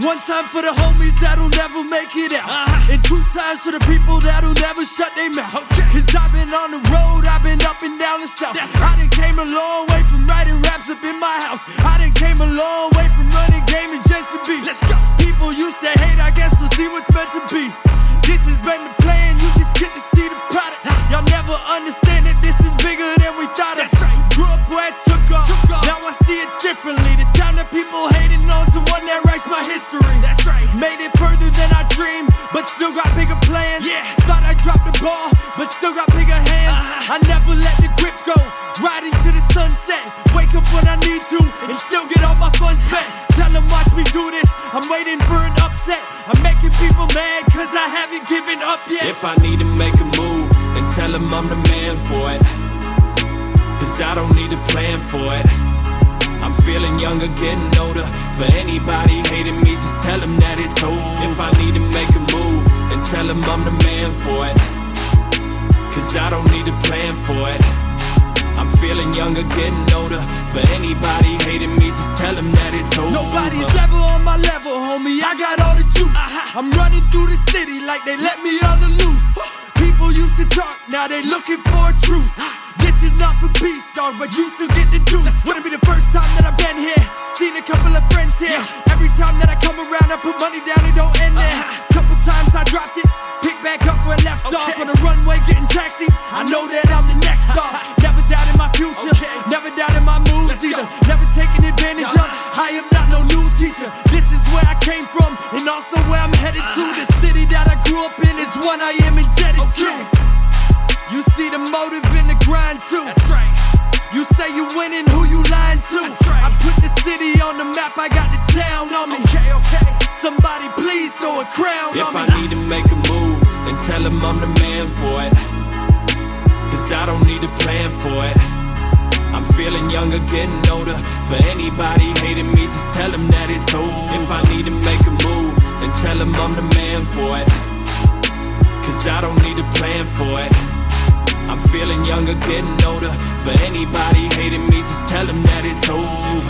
One time for the homies that'll never make it out. Uh-huh. And two times for the people that'll never shut their mouth. Okay. Cause I've been on the road, I've been up and down the south. That's. I done came a long way from writing raps up in my house. I done came a long differently. The time that people hating on's the one that writes my history. That's right. Made it further than I dreamed, but still got bigger plans. Yeah. Thought I dropped the ball, but still got bigger hands. Uh-huh. I never let the grip go. Riding to the sunset. Wake up when I need to, and still get all my fun spent. Tell them watch me do this. I'm waiting for an upset. I'm making people mad, cause I haven't given up yet. If I need to make a move, then tell them I'm the man for it. Cause I don't need a plan for it. I'm feeling younger, getting older. For anybody hating me, just tell them that it's over. If I need to make a move, then tell them I'm the man for it. Cause I don't need a plan for it. I'm feeling younger, getting older. For anybody hating me, just tell them that it's over. Nobody's ever on my level, homie. I got all the juice. Uh-huh. I'm running through the city like they let me on the loose. People used to talk, now they looking for a truce. Not for peace, dog, but you still get the deuce. Wouldn't be the first time that I've been here. Seen a couple of friends here. Every time that I come around, I put money down, it don't end there. Couple times I dropped it, pick back up where I left off on the runway, getting taxied. I know that I'm the next stop. Never doubting my future, never doubting my moves either. Never taking advantage of. I am not no new teacher. This is where I came from, and also where I'm headed to. Uh-huh. The city that I grew up in is one I say you winning, who you lying to? Right. I put the city on the map, I got the town on me. Okay, okay. Somebody please throw a crown If on I me. need to make a move, then tell them I'm the man for it. Cause I don't need a plan for it. I'm feeling younger, getting older. For anybody hating me, just tell them that it's over. If I need to make a move, then tell them I'm the man for it. Cause I don't need a plan for it. Feeling younger, getting older. For anybody hating me, just tell them that it's over.